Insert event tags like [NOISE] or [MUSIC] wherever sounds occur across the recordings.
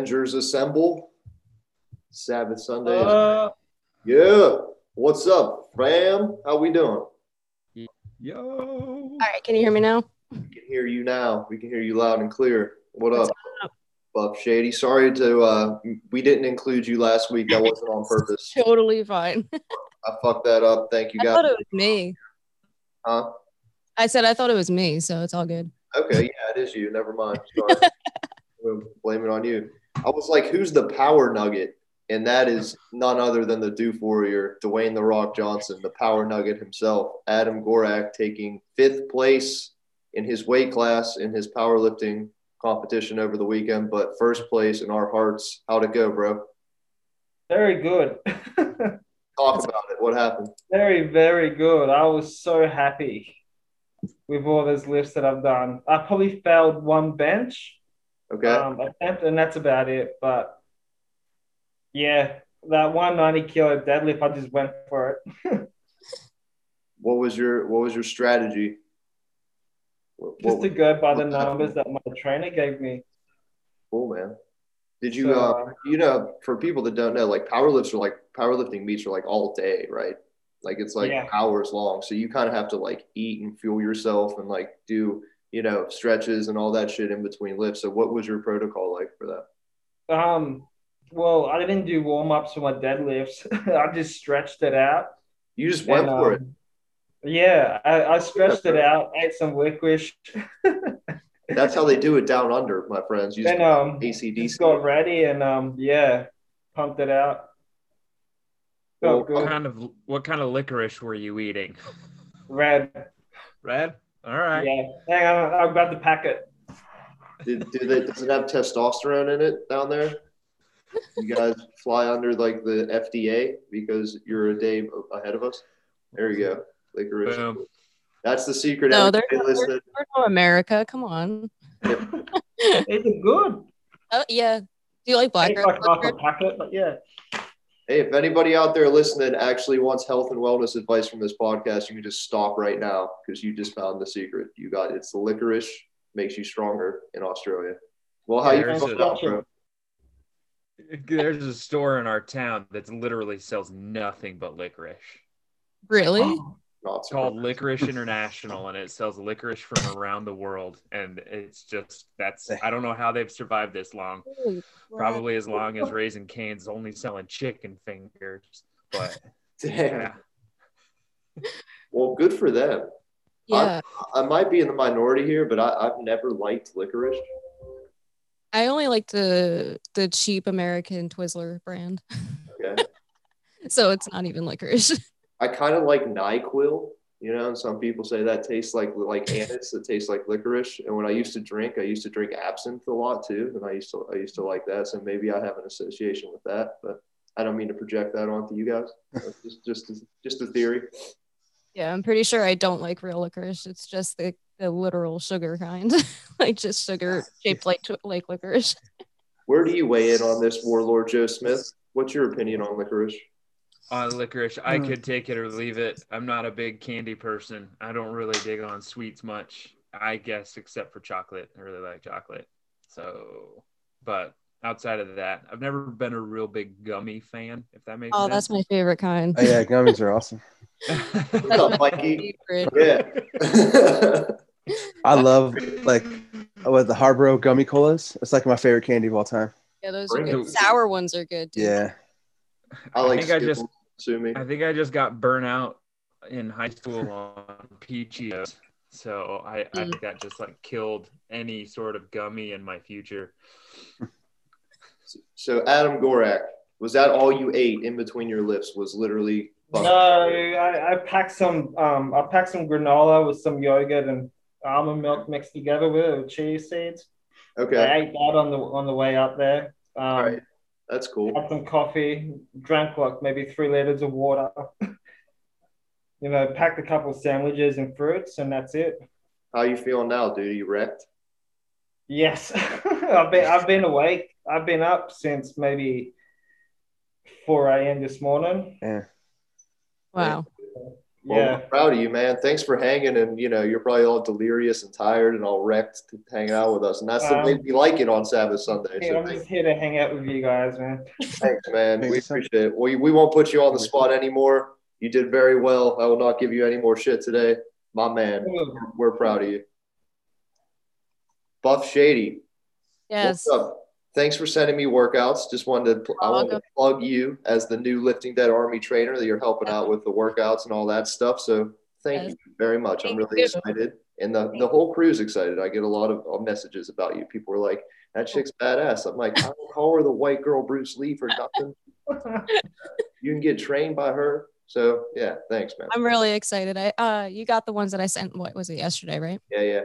Avengers assemble. Sabbath Sunday. Uh, yeah. What's up, fam? How we doing? Yo. All right, can you hear me now? We can hear you now. We can hear you loud and clear. What What's up, Buff Shady? Sorry to uh we didn't include you last week. That wasn't on purpose. [LAUGHS] Totally fine. [LAUGHS] I fucked that up. Thank you I guys. thought it was me. Huh? I said I thought it was me, so it's all good. Okay, yeah, it is you. Never mind. Sorry. [LAUGHS] we'll blame it on you. I was like, who's the power nugget? And that is none other than the Doof Warrior, Dwayne The Rock Johnson, the power nugget himself. Adam Gorak taking fifth place in his weight class in his powerlifting competition over the weekend, but first place in our hearts. How'd it go, bro? very good. Talk [LAUGHS] about it. What happened? very, very good. I was so happy with all those lifts that I've done. I probably failed one bench Okay. um, attempt, and that's about it. But yeah, that 190 kilo deadlift, I just went for it. [LAUGHS] what was your what was your strategy? What, what just to go by the what- numbers that my trainer gave me. Cool, man. Did you, So, uh, you know, for people that don't know, like powerlifts are like powerlifting meets are like all day, right? Like it's like Yeah. hours long. So you kind of have to like eat and fuel yourself and like do, you know, stretches and all that shit in between lifts. So what was your protocol like for that? Um, well, I didn't do warm ups for my deadlifts. [LAUGHS] I just stretched it out. You just went And, for it. um, Yeah, I, I stretched it out, ate some licorice, [LAUGHS] That's how they do it down under, my friends. You just then um, ACDC. just got ready and um, yeah, pumped it out. Well, Felt What good. kind of what kind of licorice were you eating? Red. Red. All right. Yeah. Hang on, I'm about to pack it. Did, do they, does it have testosterone in it down there? You guys fly under like the FDA because you're a day ahead of us. There you go. Licorice. Boom. That's the secret. No, Everybody they're- listen. We're from America. Come on. It's good. Oh yeah. Do you like black It's like half a packet, but yeah. Hey, if anybody out there listening actually wants health and wellness advice from this podcast, you can just stop right now because you just found the secret. You got. It's the licorice makes you stronger in Australia. Well, how you There's feel a- about bro? [LAUGHS] There's a store in our town that literally sells nothing but licorice. Really? Not It's called surprised. Licorice [LAUGHS] International, and it sells licorice from around the world. And it's just that's I don't know how they've survived this long. Probably as long as [LAUGHS] Raising Cane's only selling chicken fingers. But [LAUGHS] Damn. yeah, Well, good for them. Yeah. I might be in the minority here, but I, I've never liked licorice. I only like the the cheap American Twizzler brand. Okay. So it's not even licorice. I kind of like NyQuil, you know, and some people say that tastes like like anise, that tastes like licorice. And when I used to drink, I used to drink absinthe a lot too, and I used to I used to like that. So maybe I have an association with that, but I don't mean to project that onto you guys. [LAUGHS] Just just just a theory. yeah, I'm pretty sure I don't like real licorice. It's just the, the literal sugar kind. [LAUGHS] like just sugar shaped like like licorice. Where do you weigh in on this, Warlord Joe Smith? What's your opinion on licorice? On licorice, I Hmm. could take it or leave it. I'm not a big candy person. I don't really dig on sweets much. I guess except for chocolate. I really like chocolate. So, but outside of that, I've never been a real big gummy fan. If that makes Oh, sense. that's my favorite kind. Oh, yeah, gummies are awesome. What's up, Mikey? Favorite. Yeah. I love like what the Haribo gummy colas. It's like my favorite candy of all time. Yeah, those are good. Sour ones are good. Too. Yeah. I like think I just- Skittles, sue me. I think I just got burnt out in high school on Peachios. So I, I Mm. think that just like killed any sort of gummy in my future. So Adam Gorak, was that all you ate in between your lips? Was literally No, I, I packed some um I packed some granola with some yogurt and almond milk mixed together with it with chia seeds. Okay, I ate that on the on the way up there. Um, all right, that's cool. had some coffee, drank like maybe three liters of water. you know, packed a couple of sandwiches and fruits, and that's it. How you feeling now, dude? You wrecked? Yes, [LAUGHS] I've been I've been awake. I've been up since maybe four a.m. this morning. Yeah. Wow. Well, Yeah. we're proud of you, man. Thanks for hanging, and you know you're probably all delirious and tired and all wrecked to hang out with us, and that's the way Um, we like it on Sabbath Sunday. Hey, So I'm thanks, just here to hang out with you guys, man. thanks, man. We Thanks, sir. appreciate it. We we won't put you on the spot anymore. You did very well. I will not give you any more shit today, my man. We're proud of you. Buff Shady, Yes. what's up? Thanks for sending me workouts. Just wanted to, I want to plug you as the new Lifting Dead Army trainer that you're helping out with the workouts and all that stuff. So thank Yes. you very much. I'm really you. excited. And the, the whole crew's excited. I get a lot of messages about you. People are like, that chick's badass. I'm like, I don't call her the white girl Bruce Lee for nothing. [LAUGHS] You can get trained by her. So yeah, thanks, man. I'm really excited. I uh you got the ones that I sent what was it yesterday, right? Yeah, yeah.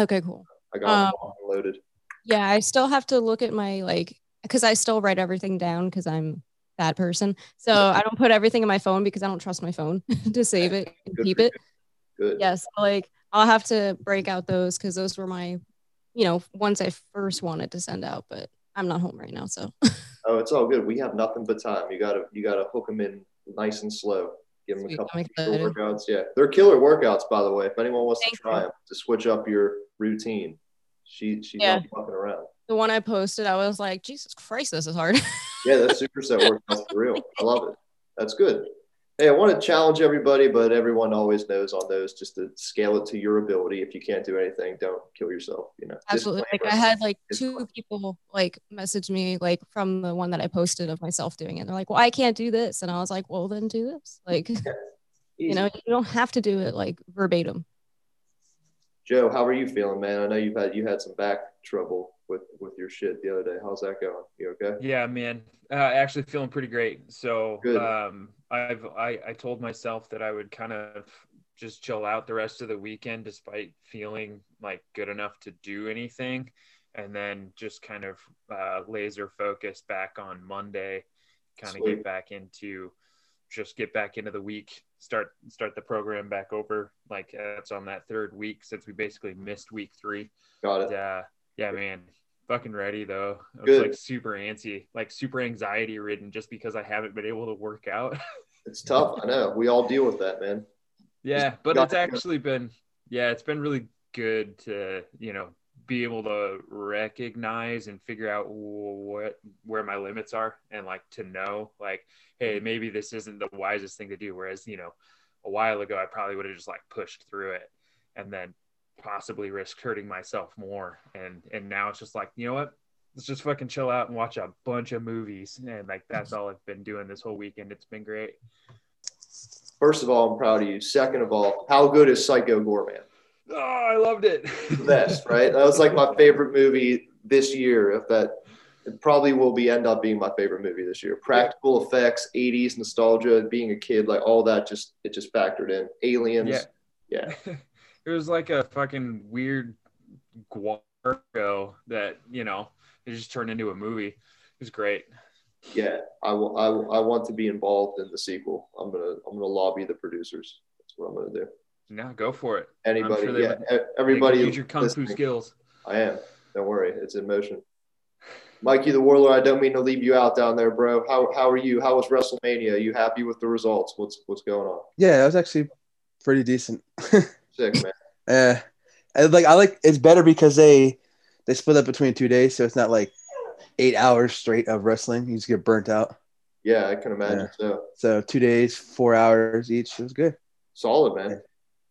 Okay, cool. I got them Um, all loaded. Yeah, I still have to look at my like because I still write everything down because I'm that person. So I don't put everything in my phone because I don't trust my phone [LAUGHS] to save it and Good keep it. you. Good. Yes, like I'll have to break out those because those were my, you know, ones I first wanted to send out, but I'm not home right now, so [LAUGHS] Oh, it's all good. We have nothing but time. You gotta you gotta hook them in nice and slow. Give them a couple I'm killer excited. workouts. Yeah, they're killer workouts, by the way. If anyone wants Thank to try you. them, to switch up your routine, she she's Yeah. not fucking around. the one I posted, I was like, Jesus Christ, this is hard. [LAUGHS] Yeah, that superset workout's for real. I love it. That's good. Hey, I want to challenge everybody, but everyone always knows on those just to scale it to your ability. If you can't do anything, don't kill yourself. You know, Absolutely. Like I had like two people like message me like from the one that I posted of myself doing it. They're like, Well, I can't do this. And I was like, Well then do this. Like, [LAUGHS] you know, you don't have to do it like verbatim. Joe, how are you feeling, man? I know you've had you had some back trouble with with your shit the other day. How's that going? You okay? Yeah, man. Uh, actually feeling pretty great. So Good. um, I've I, I told myself that I would kind of just chill out the rest of the weekend, despite feeling like good enough to do anything, and then just kind of uh, laser focus back on Monday, kind of get back into just get back into the week, start start the program back over. Like uh, it's on that third week since we basically missed week three. Got it. Yeah, yeah, man. Fucking ready though. I was Good. like super antsy, like super anxiety ridden just because I haven't been able to work out. [LAUGHS] It's tough. I know. We all deal with that, man. yeah, but it's go. actually been yeah, it's been really good to, you know, be able to recognize and figure out what where my limits are and like to know like hey, mm-hmm. maybe this isn't the wisest thing to do whereas, you know, a while ago I probably would have just like pushed through it and then possibly risk hurting myself more and and now it's just like, you know what? Let's just fucking chill out and watch a bunch of movies and like that's all I've been doing this whole weekend. It's been great. First of all, I'm proud of you. Second of all, how good is Psycho Goreman? Oh, I loved it. Best, right? That was like my favorite movie this year. If that, it probably will be end up being my favorite movie this year. Practical effects, 80s nostalgia, being a kid, like all that, just it just factored in. Aliens, Yeah. yeah, [LAUGHS] it was like a fucking weird guardo that you know it just turned into a movie. It was great. yeah. I will, I will, I want to be involved in the sequel. I'm gonna, I'm gonna lobby the producers. That's what I'm gonna do. No, go for it. Anybody, sure yeah, would- everybody. use your kung fu skills. I am. Don't worry, it's in motion. Mikey the Warlord, I don't mean to leave you out down there, bro. How how are you? How was WrestleMania? Are you happy with the results? What's what's going on? Yeah, that was actually pretty decent. [LAUGHS] Sick, man. Yeah, and like I like it's better because they they split up between two days, so it's not like eight hours straight of wrestling. You just get burnt out. Yeah, I can imagine. Yeah. So So two days, four hours each. It was good. solid, man.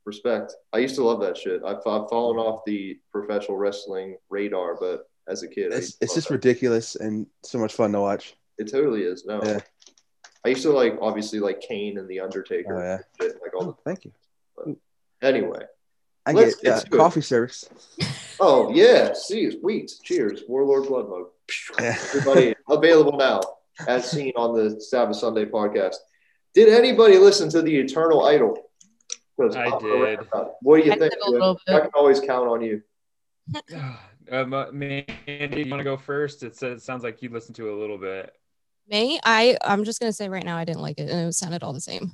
Respect. I used to love that shit. I've, I've fallen off the professional wrestling radar, but as a kid, It's it's just that. ridiculous and so much fun to watch. it totally is. No, Yeah. I used to like obviously like Kane and the Undertaker. Oh yeah. shit, like all Oh, thank you. the, anyway. I Let's get get uh, coffee service. [LAUGHS] Oh yeah, see, sweet. Cheers, Warlord Blood Mug. [LAUGHS] Yeah. Everybody available now, as seen on the Sabbath Sunday podcast. Did anybody listen to the Eternal Idol? 'Cause I did. around about it. What do you I think? did a little I can always count on you. [SIGHS] um, uh, Mandy, you want to go first? It, says, it sounds like you listened to it a little bit. Me, I I'm just gonna say right now I didn't like it and it sounded all the same.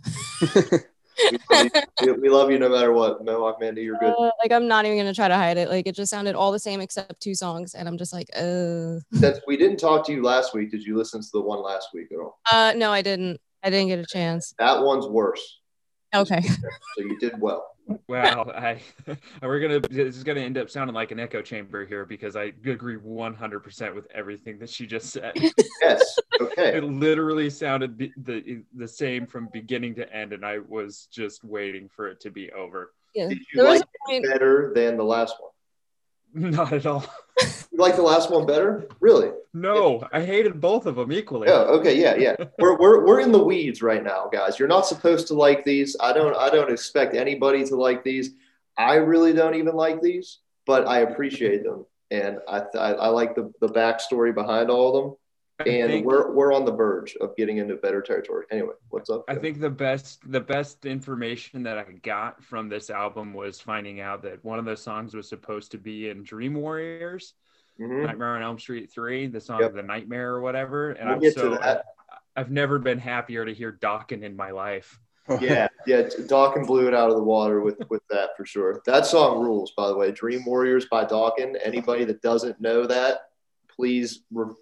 We love you, we- we love you no matter what. No, Mandy, you're good. Uh, like I'm not even gonna try to hide it. Like it just sounded all the same except two songs, and I'm just like, uh, Since we didn't talk to you last week, did you listen to the one last week at all? uh, no, I didn't. I didn't get a chance. That one's worse. Okay. So you did well. Wow, I [LAUGHS] we're gonna this is gonna end up sounding like an echo chamber here because I agree 100% with everything that she just said. Yes. Okay. [LAUGHS] it literally sounded the, the the same from beginning to end, and I was just waiting for it to be over. Yeah. Did you There was like a point. it better than the last one? [LAUGHS] Not at all. You like the last one better? Really? No, I hated both of them equally. Oh, okay, yeah, yeah. We're, we're, we're in the weeds right now, guys. You're not supposed to like these. I don't I don't expect anybody to like these. I really don't even like these, but I appreciate them, and I I, I like the the backstory behind all of them. I And think- we're we're on the verge of getting into better territory. Anyway, what's up? I think the best the best information that I got from this album was finding out that one of the songs was supposed to be in Dream Warriors, Mhm. Nightmare on Elm Street 3, the song Yep. The Nightmare or whatever. And We'll I'm get so to that. I've never been happier to hear Dokken in my life. [LAUGHS] Yeah, yeah. Dokken blew it out of the water with with that for sure. That song rules, by the way. Dream Warriors by Dokken. Anybody that doesn't know that, please re-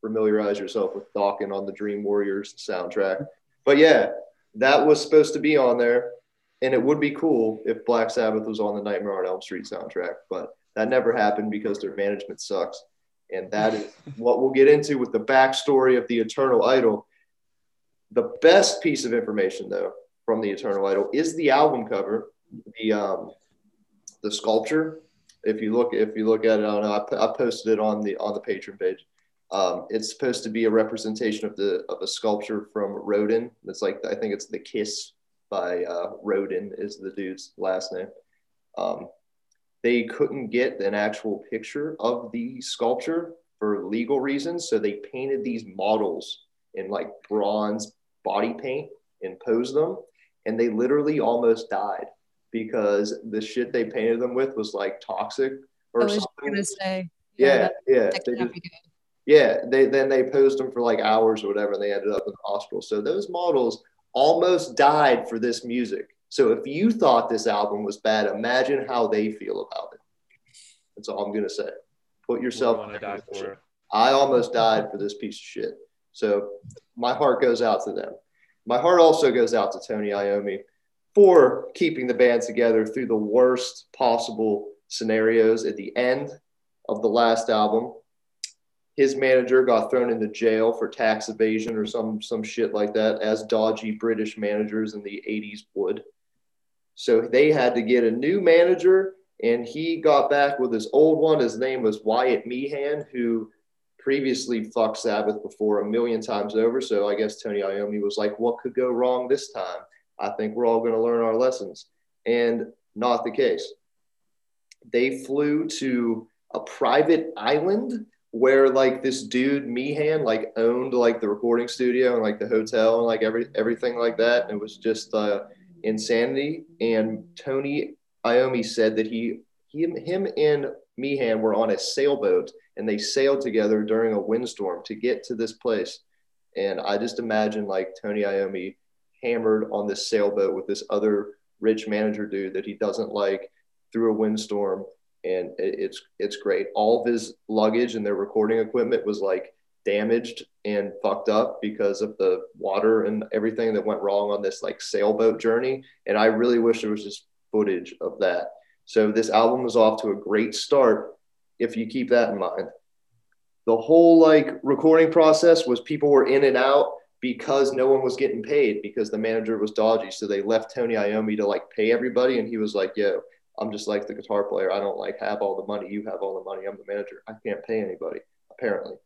familiarize yourself with Dokken on the Dream Warriors soundtrack. But yeah, that was supposed to be on there, and it would be cool if Black Sabbath was on the Nightmare on Elm Street soundtrack. But that never happened because their management sucks, and that is what we'll get into with the backstory of the Eternal Idol. The best piece of information, though, from the Eternal Idol is the album cover, the um, the sculpture. If you look, if you look at it, know. I, I posted it on the on the Patreon page. Um, it's supposed to be a representation of the of a sculpture from Rodin. It's like I think it's the Kiss by uh, Rodin is the dude's last name. Um, they couldn't get an actual picture of the sculpture for legal reasons, so they painted these models in like bronze body paint and posed them, and they literally almost died because the shit they painted them with was like toxic or I was something. gonna say. Yeah, yeah. just, yeah, they then they posed them for like hours or whatever, and they ended up in the hospital. So those models almost died for this music. So if you thought this album was bad, imagine how they feel about it. That's all I'm gonna say. Put yourself. want to die for it. I almost died for this piece of shit. So my heart goes out to them. My heart also goes out to Tony Iommi for keeping the band together through the worst possible scenarios at the end of the last album. His manager got thrown into jail for tax evasion or some some shit like that, as dodgy British managers in the 80s would. So they had to get a new manager, and he got back with his old one. His name was Wyatt Meehan, who previously fucked Sabbath before a million times over. So I guess Tony Iommi was like, what could go wrong this time? I think we're all going to learn our lessons. And not the case. They flew to a private island where like this dude Meehan like owned like the recording studio and like the hotel and like every everything like that. And it was just uh, insanity. And Tony Iommi said that he, he him and Meehan were on a sailboat and they sailed together during a windstorm to get to this place. And I just imagine like Tony Iommi hammered on this sailboat with this other rich manager dude that he doesn't like through a windstorm. And it's it's great. All of his luggage and their recording equipment was like damaged and fucked up because of the water and everything that went wrong on this like sailboat journey. And I really wish there was just footage of that. So this album was off to a great start if you keep that in mind. The whole like recording process was people were in and out because no one was getting paid because the manager was dodgy. So they left Tony Iommi to like pay everybody, and he was like, "Yo, I'm just like the guitar player. I don't like have all the money. You have all the money. I'm the manager. I can't pay anybody." Apparently,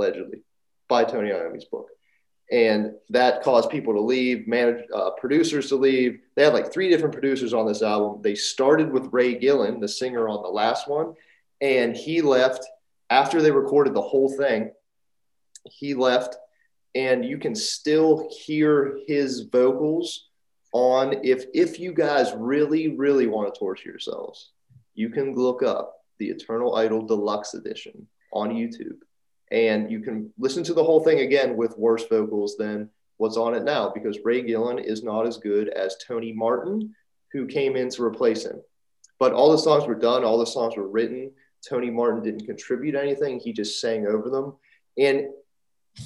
allegedly, by Tony Iommi's book. And that caused people to leave, manage, uh, producers to leave. They had like three different producers on this album. They started with Ray Gillen, the singer on the last one, and he left after they recorded the whole thing. He left, and you can still hear his vocals on. If if you guys really really want to torture yourselves, you can look up the Eternal Idol Deluxe Edition on YouTube, and you can listen to the whole thing again with worse vocals than what's on it now because Ray Gillen is not as good as Tony Martin, who came in to replace him. But all the songs were done, all the songs were written. Tony Martin didn't contribute anything, he just sang over them. And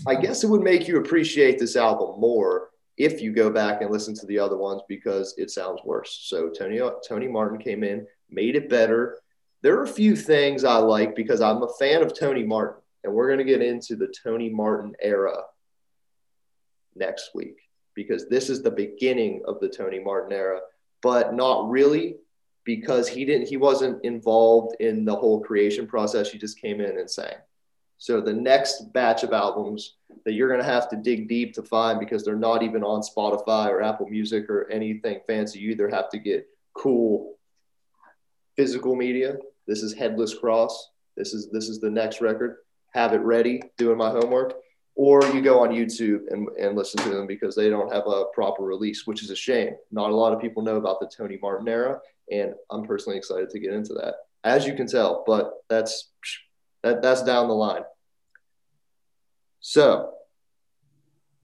I guess it would make you appreciate this album more if you go back and listen to the other ones because it sounds worse. So Tony Tony Martin came in, made it better. There are a few things I like because I'm a fan of Tony Martin, and we're going to get into the Tony Martin era next week because this is the beginning of the Tony Martin era, but not really because he didn't he wasn't involved in the whole creation process. He just came in and sang. So the next batch of albums that you're going to have to dig deep to find because they're not even on Spotify or Apple Music or anything fancy. You either have to get cool physical media. This is Headless Cross. This is this is the next record. Have it ready, doing my homework, or you go on YouTube and, and listen to them because they don't have a proper release, which is a shame. Not a lot of people know about the Tony Martin era, and I'm personally excited to get into that, as you can tell. But that's that, that's down the line. So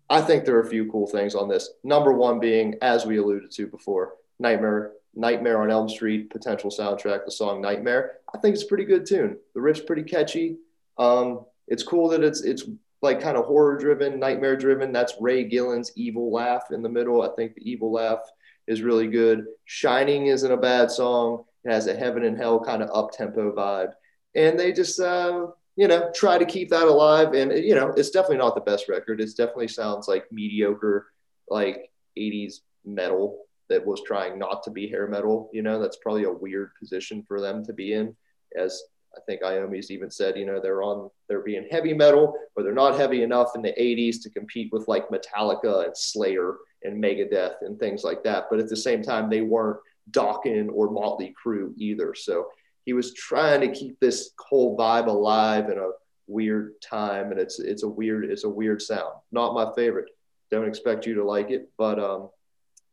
I think there are a few cool things on this. Number one being, as we alluded to before, Nightmare, Nightmare on Elm Street, potential soundtrack, the song Nightmare. I think it's a pretty good tune. The riff's pretty catchy. Um, it's cool that it's it's like kind of horror driven, nightmare driven. That's Ray Gillen's evil laugh in the middle. I think the evil laugh is really good. Shining isn't a bad song. It has a heaven and hell kind of up tempo vibe and they just uh, you know try to keep that alive. And you know, it's definitely not the best record. It definitely sounds like mediocre, like '80s metal that was trying not to be hair metal. You know, that's probably a weird position for them to be in. As I think Iommi's even said, you know, they're on they're being heavy metal, but they're not heavy enough in the '80s to compete with like Metallica and Slayer and Megadeth and things like that. But at the same time, they weren't Dokken or Motley Crue either. So he was trying to keep this whole vibe alive in a weird time, and it's it's a weird it's a weird sound. Not my favorite. Don't expect you to like it, but um,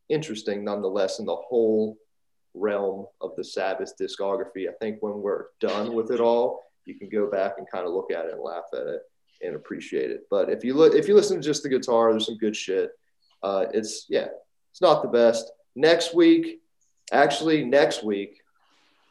interesting nonetheless in the whole realm of the Sabbath discography. I think when we're done with it all, you can go back and kind of look at it and laugh at it and appreciate it. But if you look, if you listen to just the guitar, there's some good shit. Uh, it's yeah, it's not the best. Next week, actually, next week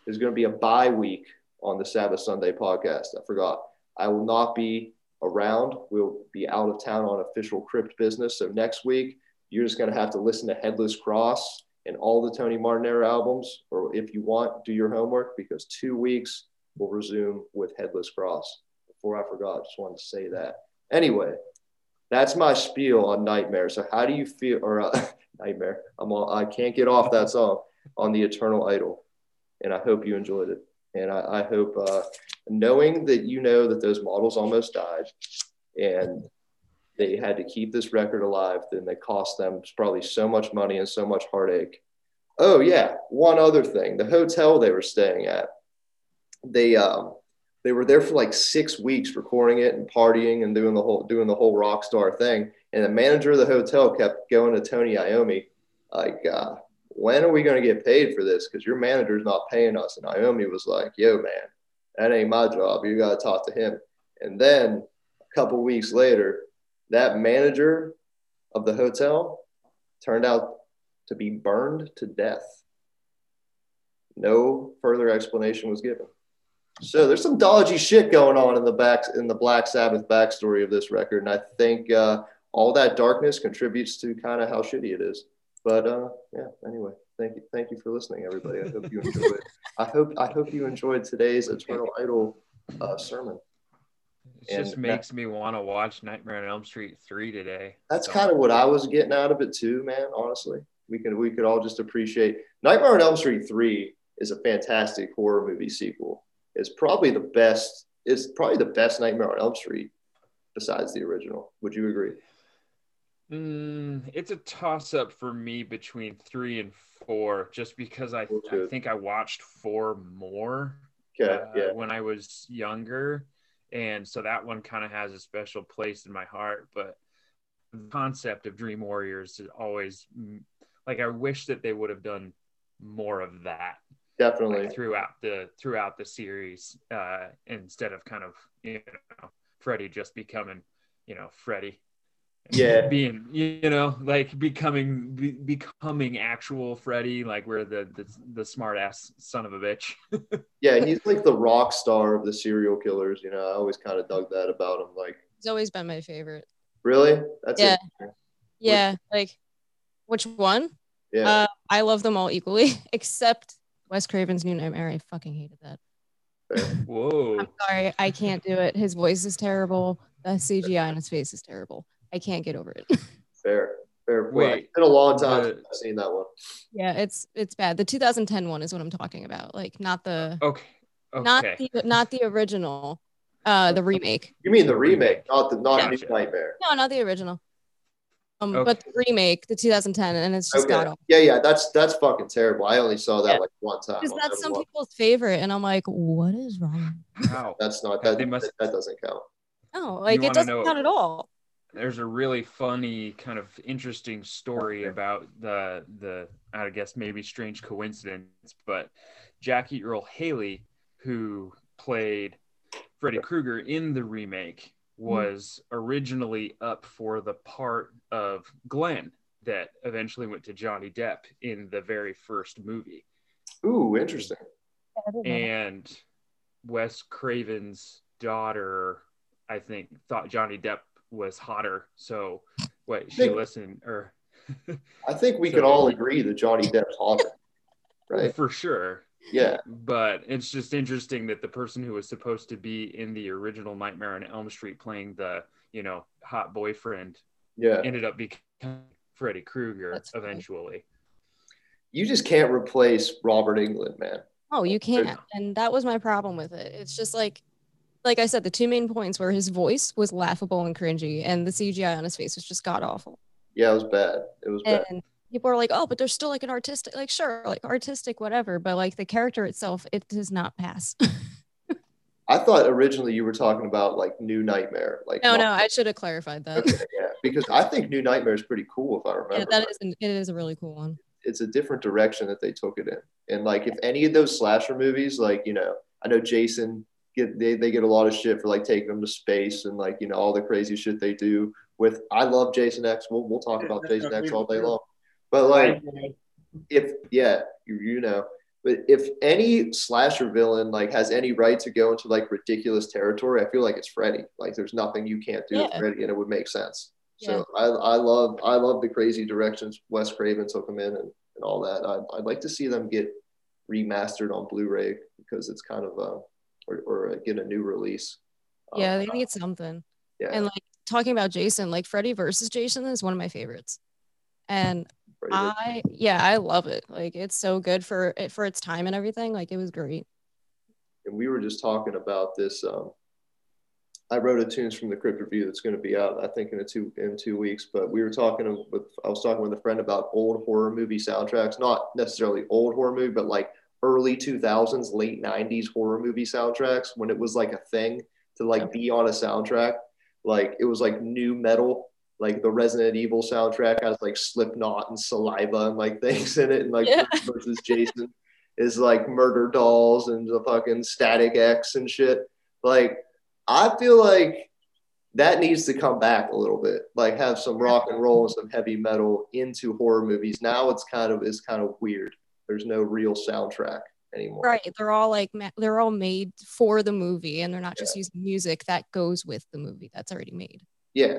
is going to be a bye week on the Sabbath Sunday podcast. I forgot. I will not be around. We'll be out of town on official crypt business. So next week, you're just going to have to listen to Headless Cross and all the Tony Martin era albums, or if you want, do your homework because two weeks we'll resume with Headless Cross. Before I forgot, just wanted to say that. Anyway, that's my spiel on Nightmare. So how do you feel? Or uh, [LAUGHS] Nightmare? I'm all, I can't get off that song on the Eternal Idol and I hope you enjoyed it. And I, I hope, uh, knowing that you know that those models almost died and they had to keep this record alive, then they cost them probably so much money and so much heartache. Oh yeah, one other thing: the hotel they were staying at, they um, they were there for like six weeks recording it and partying and doing the whole doing the whole rock star thing. And the manager of the hotel kept going to Tony Iommi, like, uh, when are we going to get paid for this? Because your manager's not paying us. And Iommi was like, yo, man, that ain't my job. You got to talk to him. And then a couple weeks later, that manager of the hotel turned out to be burned to death. No further explanation was given. So there's some dodgy shit going on in the back in the Black Sabbath backstory of this record, and I think uh, all that darkness contributes to kind of how shitty it is. But uh, yeah, anyway, thank you, thank you for listening, everybody. I hope you enjoyed. I hope I hope you enjoyed today's Eternal Idol uh, sermon. It and just makes that, me want to watch Nightmare on Elm Street three today. That's so. kind of what I was getting out of it too, man. Honestly, we could we could all just appreciate Nightmare on Elm Street three is a fantastic horror movie sequel. It's probably the best. It's probably the best Nightmare on Elm Street besides the original. Would you agree? Mm, it's a toss up for me between three and four, just because I, I think I watched four more okay, uh, yeah. when I was younger. And so that one kind of has a special place in my heart. But the concept of Dream Warriors is always like I wish that they would have done more of that. Definitely like, throughout the throughout the series, uh, instead of kind of you know Freddy just becoming you know Freddy yeah [LAUGHS] being you know like becoming be, becoming actual freddy like we're the the, the smart ass son of a bitch [LAUGHS] yeah he's like the rock star of the serial killers you know i always kind of dug that about him like he's always been my favorite really that's yeah Yeah, like which one? Yeah. Uh, I love them all equally, [LAUGHS] except Wes Craven's New Nightmare. I fucking hated that. Whoa. I'm sorry, I can't do it. His voice is terrible. The CGI on his face is terrible. I can't get over it. [LAUGHS] fair. Fair point. Wait, it's been a long time the- since I've seen that one. yeah, it's it's bad. The 2010 one is what I'm talking about. Like not the Okay. Okay. not the not the original, uh, the remake. You mean the remake, not the not Gotcha. New Nightmare. No, not the original. Um, Okay. but the remake, the 2010, and it's just Okay. got off. Yeah, yeah, that's that's fucking terrible. I only saw that Yeah. like one time. Because I'll that's some watch- people's favorite, and I'm like, what is wrong? Wow. That's not that. they must- that, that doesn't count. No, like it doesn't know- count at all. There's a really funny kind of interesting story about the the I guess maybe strange coincidence, but Jackie Earle Haley, who played Freddy Krueger in the remake, hmm. was originally up for the part of Glenn that eventually went to Johnny Depp in the very first movie. Ooh, interesting. and Wes Craven's daughter, I think, thought Johnny Depp was hotter. So, what she Think- listened or [LAUGHS] I think we So- can all agree that Johnny Depp's hotter, [LAUGHS] right? for sure. Yeah, But it's just interesting that the person who was supposed to be in the original Nightmare on Elm Street playing the, you know, hot boyfriend yeah. ended up becoming Freddy Krueger eventually. You just can't replace Robert Englund, man. Oh, you can't. And that was my problem with it. It's just like, like I said, the two main points were his voice was laughable and cringy, and the CGI on his face was just god awful. Yeah, it was bad. It was bad. And people are like, oh, but there's still like an artistic, like sure, like artistic, whatever. But like the character itself, it does not pass. [LAUGHS] I thought originally you were talking about like New Nightmare, like no, no, I should have clarified that. Okay, yeah, because I think New Nightmare is pretty cool if I remember. Yeah, that right. is an, it is a really cool one. it's a different direction that they took it in. And like if any of those slasher movies, like you know, I know Jason get they, they get a lot of shit for like taking them to space and like you know all the crazy shit they do with. I love Jason X. We'll we'll talk about Jason X all day long. But like if yeah, you, you know, but if any slasher villain like has any right to go into like ridiculous territory, I feel like it's Freddy. Like there's nothing you can't do with Freddy, and it would make sense. Yeah. So I, I love I love the crazy directions Wes Craven took them in and, and all that. I'd, I'd like to see them get remastered on Blu-ray because it's kind of uh or, or get a new release. Um, Yeah, they need something. yeah. And like talking about Jason, like Freddy versus Jason is one of my favorites. And. I yeah, I love it. Like it's so good for it for its time and everything. Like it was great. and we were just talking about this. Um, I wrote a tunes from the Crypt Review that's going to be out, I think, in a two in two weeks. But we were talking with I was talking with a friend about old horror movie soundtracks, not necessarily old horror movie, but like early two thousands, late nineties horror movie soundtracks when it was like a thing to like be on a soundtrack. Like it was like new metal, like the Resident Evil soundtrack has like Slipknot and Saliva and like [LAUGHS] things in it, and like Yeah. versus Jason is like Murderdolls and the fucking Static X and shit. Like I feel like that needs to come back a little bit. Like have some rock and roll and some heavy metal into horror movies. Now it's kind of it's kind of weird. There's no real soundtrack anymore. Right. They're all like they're all made for the movie and they're not just using music that goes with the movie that's already made. Yeah.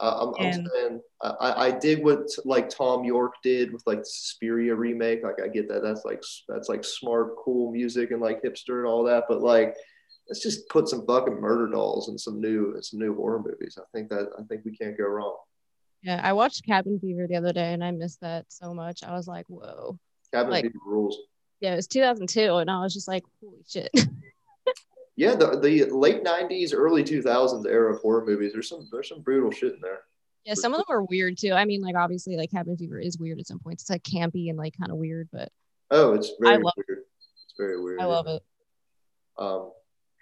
Uh, I'm, I'm saying I, I I did what like Thom Yorke did with like the Suspiria remake. Like I get that that's like that's like smart, cool music and like hipster and all that. But like, let's just put some fucking murder dolls and some new and some new horror movies. I think that I think we can't go wrong. Yeah, I watched Cabin Fever the other day and I missed that so much. I was like, whoa. Cabin Like- Fever rules. Yeah, it was 2002 and I was just like, holy shit. [LAUGHS] Yeah, the, the late '90s, early 2000s era of horror movies. There's some there's some brutal shit in there. yeah, some of them are weird too. I mean, like obviously like Cabin Fever is weird at some points. It's like campy and like kind of weird, but Oh, it's very love- weird. It's very weird. I love it. Um,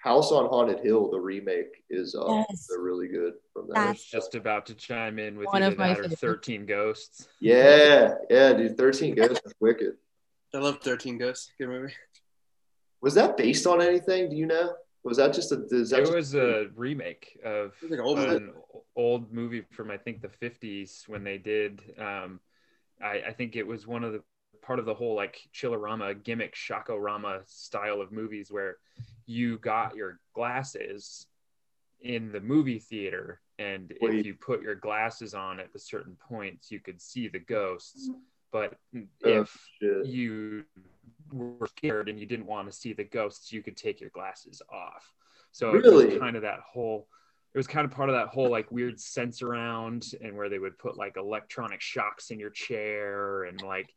House on Haunted Hill, the remake is uh, Yes. they're really good from I that. was just about to chime in with One either of my that or 13 Ghosts. Yeah, yeah, dude. Thirteen [LAUGHS] Ghosts is wicked. I love 13 Ghosts. Good movie. Was that based on anything? Do you know? Was that just a? Is that It just was a remake of It was like an old movie. an old movie from I think the 50s when they did. Um, I, I think it was one of the part of the whole like Chillerama gimmick, Shakorama style of movies where you got your glasses in the movie theater and Wait. if you put your glasses on at the certain points, you could see the ghosts. Mm-hmm. But Oh, if shit. you were scared and you didn't want to see the ghosts, you could take your glasses off. So it was kind of that whole. It was kind of part of that whole like weird sense around, and where they would put like electronic shocks in your chair and like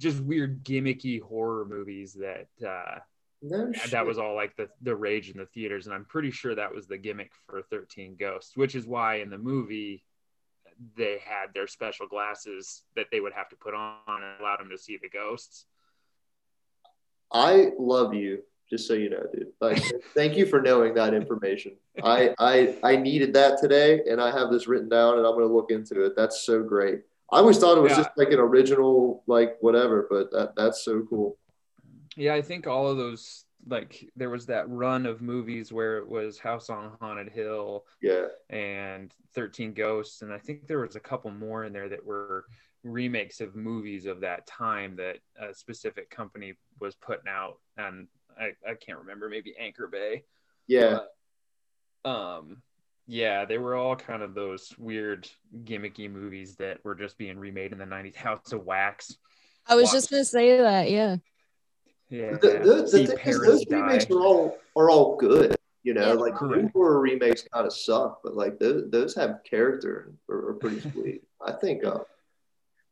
just weird gimmicky horror movies that uh, no that was all like the the rage in the theaters, and I'm pretty sure that was the gimmick for Thirteen Ghosts, which is why in the movie they had their special glasses that they would have to put on and allow them to see the ghosts. I love you, just so you know, dude. Like, [LAUGHS] thank you for knowing that information. I, I I needed that today, and I have this written down, and I'm gonna look into it. That's so great. I always thought it was Yeah. just like an original, like whatever, but that that's so cool. Yeah, I think all of those like there was that run of movies where it was House on Haunted Hill Yeah, and 13 Ghosts and I think there was a couple more in there that were remakes of movies of that time that a specific company was putting out and I, I can't remember maybe Anchor Bay. yeah. But, um yeah, they were all kind of those weird gimmicky movies that were just being remade in the 90s. House of Wax. I was Watch. just gonna say that. Yeah. Yeah. The, the, the thing is, Parents those Die. remakes are all are all good. You know, Yeah. like Correct. horror remakes kind of suck, but like those those have character and are, are pretty [LAUGHS] sweet. I think uh,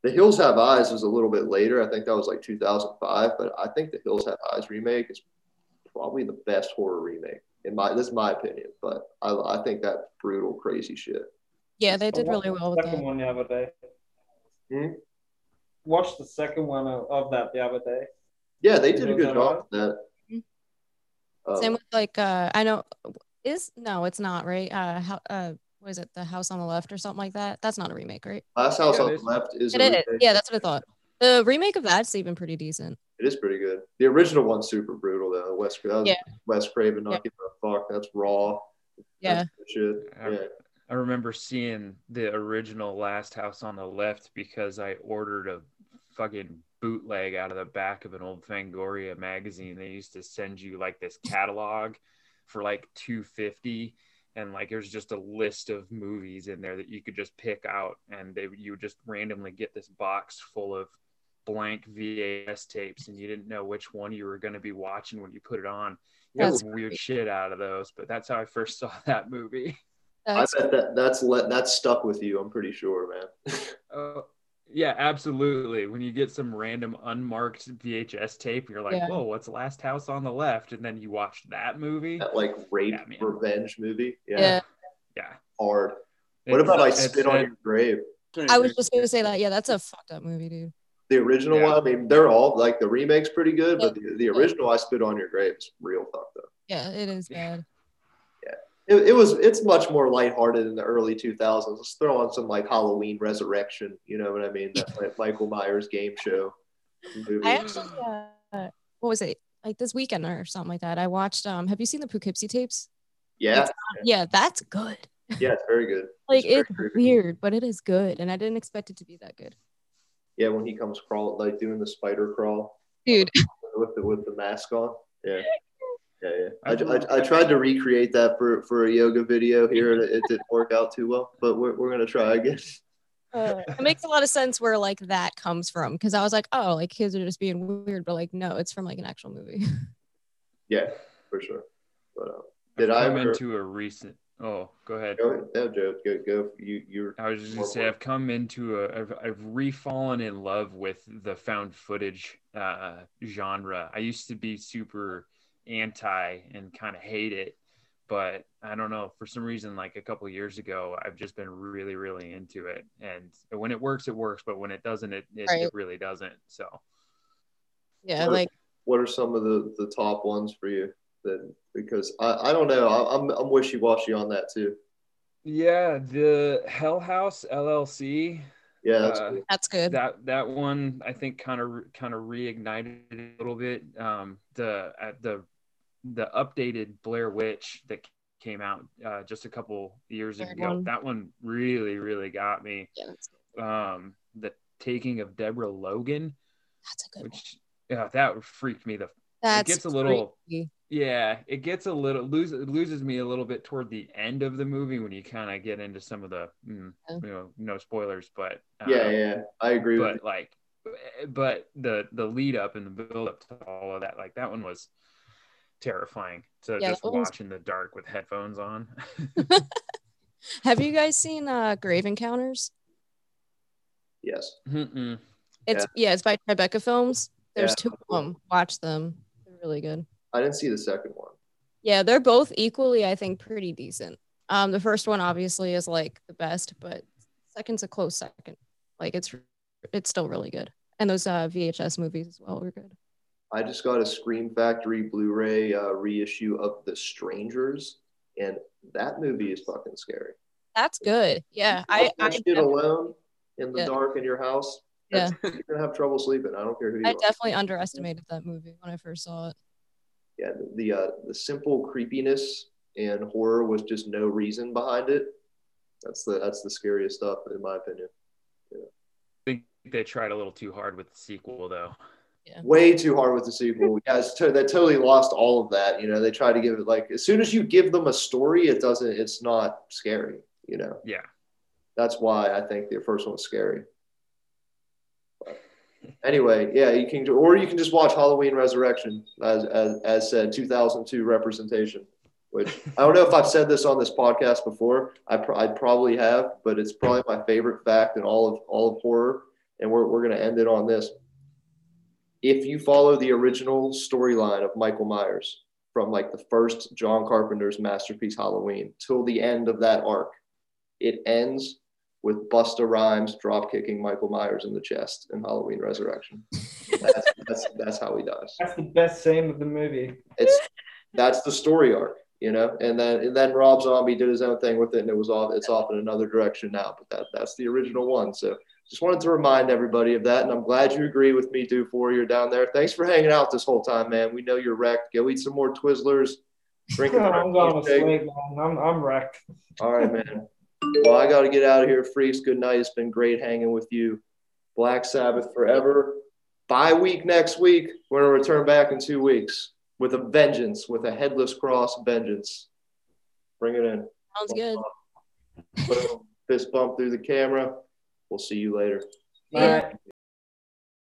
the Hills Have Eyes was a little bit later. I think that was like 2005, but I think the Hills Have Eyes remake is probably the best horror remake in my this is my opinion. But I I think that's brutal, crazy shit. Yeah, they did really well the with second that. one the other day. Hmm? Watched the second one of, of that the other day. Yeah, they did a good job with that. Mhm. Um, Same with like uh I know is no, it's not right. Uh how uh what is it, the house on the left or something like that? That's not a remake, right? Last House Yeah, on the. Left is It a is. Yeah, that's what I thought. The remake of that's even pretty decent. It is pretty good. The original one's super brutal though. Wes, that was Yeah. Wes Craven not Yeah. giving a fuck. That's raw. Yeah. That's shit. Yeah. Yeah. I remember seeing the original Last House on the Left because I ordered a fucking bootleg out of the back of an old Fangoria magazine. They used to send you like this catalog for like 250 and like there's just a list of movies in there that you could just pick out and they you would just randomly get this box full of blank VHS tapes and you didn't know which one you were going to be watching when you put it on. You got That's some weird shit out of those, but that's how I first saw [LAUGHS] that movie. That's I bet that that's let that's stuck with you. I'm pretty sure, man. [LAUGHS] Oh, yeah, absolutely. When you get some random unmarked VHS tape, you're like, Yeah. "Whoa, what's Last House on the Left?" And then you watch that movie. that like rape Yeah, revenge movie. Yeah. yeah. Yeah. Hard. What It's- about I spit on your grave? I was just gonna say that. Yeah, that's a fucked up movie, dude. The original Yeah. one. I mean, they're all like the remake's pretty good, but the, the original I spit on your grave is real fucked up. Yeah, it is Yeah. bad. It, it was it's much more lighthearted in the early 2000s. Let's throw on some like Halloween Resurrection. You know what I mean? That like, Michael Myers game show. Movie. I actually uh what was it? Like this weekend or something like that. I watched um have you seen the Poughkeepsie tapes? yeah, Yeah, that's good. yeah, it's very good. Like very it's creepy. weird, but it is good. And I didn't expect it to be that good. Yeah, when he comes crawl, like doing the spider crawl Dude. with the with the mask on. Yeah, yeah, yeah. I, I, I tried to recreate that for for a yoga video here, and it, it didn't work out too well. But we're we're gonna try again. Uh, it makes a lot of sense where like that comes from because I was like, oh, like kids are just being weird, but like no, it's from like an actual movie. [LAUGHS] Yeah, for sure. But uh, I've did I come ever? into a recent? Oh, go ahead. Go ahead, no, Joe. Go go. You you're I was just gonna say work. I've come into a I've I've refallen in love with the found footage uh, genre. I used to be super anti and kind of hate it, but I don't know for some reason like a couple years ago I've just been really really into it. And when it works, it works, but when it doesn't, it it, Right. it really doesn't. So yeah, What- like what are some of the the top ones for you? Then because I I don't know. I, I'm I'm wishy washy on that too. yeah, the Hell House LLC. Yeah, that's Uh, cool. that's good. that that one I think kind of kind of reignited a little bit. Um, the at the the updated Blair Witch that came out uh, just a couple years Third ago. one. That one really really got me. yeah, that's, Um, the taking of Deborah Logan, that's a good one. yeah, that freaked me the That's gets a little- creepy. Yeah, it gets a little loses loses me a little bit toward the end of the movie when you kind of get into some of the mm, you know no spoilers, but Yeah, um, yeah, I agree with but like but the the lead up and the build up to all of that like that one was terrifying to Yeah, just that was- watch in the dark with headphones on [LAUGHS] [LAUGHS] Have you guys seen uh Grave Encounters? Yes. Mm-mm. It's yeah, it's by Tribeca Films. There's Yeah. two of them. Watch them. They're really good. I didn't see the second one. Yeah, they're both equally, I think, pretty decent. Um, the first one obviously is like the best, but second's a close second. Like it's it's still really good. And those uh VHS movies as well were good. I just got a Scream Factory Blu-ray uh, reissue of The Strangers, and that movie is fucking scary. That's good. Yeah. I, I, shit alone in the Yeah. dark in your house. Yeah. you're gonna have trouble sleeping. I don't care who you I are. definitely underestimated that movie when I first saw it. Yeah, the the, uh, the simple creepiness and horror was just no reason behind it. That's the that's the scariest stuff in my opinion. I think they tried a little too hard with the sequel though Yeah. Way too hard with the sequel. Yeah, it's to, that totally lost all of that. You know, they try to give it like as soon as you give them a story, it doesn't. It's not scary. You know, yeah that's why I think the first one was scary. Anyway, yeah, you can or you can just watch Halloween Resurrection as as, as said 2002 representation. Which I don't know if I've said this on this podcast before. I, pr- I probably have, but it's probably my favorite fact in all of all of horror. And we're we're gonna end it on this. If you follow the original storyline of Michael Myers from like the first John Carpenter's masterpiece Halloween till the end of that arc, it ends with Busta Rhymes drop kicking Michael Myers in the chest in Halloween Resurrection. That's, [LAUGHS] that's, that's how he dies. That's the best scene of the movie. It's that's the story arc, you know. And then and then Rob Zombie did his own thing with it, and it was off. It's off in another direction now, but that that's the original one. So just wanted to remind everybody of that, and I'm glad you agree with me, Do for you're down there. Thanks for hanging out this whole time, man. We know you're wrecked. Go eat some more Twizzlers. Drink [LAUGHS] I'm going to sleep, man. I'm, I'm wrecked. All right, man. [LAUGHS] Well, I got to get out of here, freaks. Good night. It's been great hanging with you. Black Sabbath forever. Bye week next week. We're going to return back in two weeks with a vengeance, with a headless cross vengeance. Bring it in. Sounds good. Boom. Fist bump through the camera. We'll see you later. All right.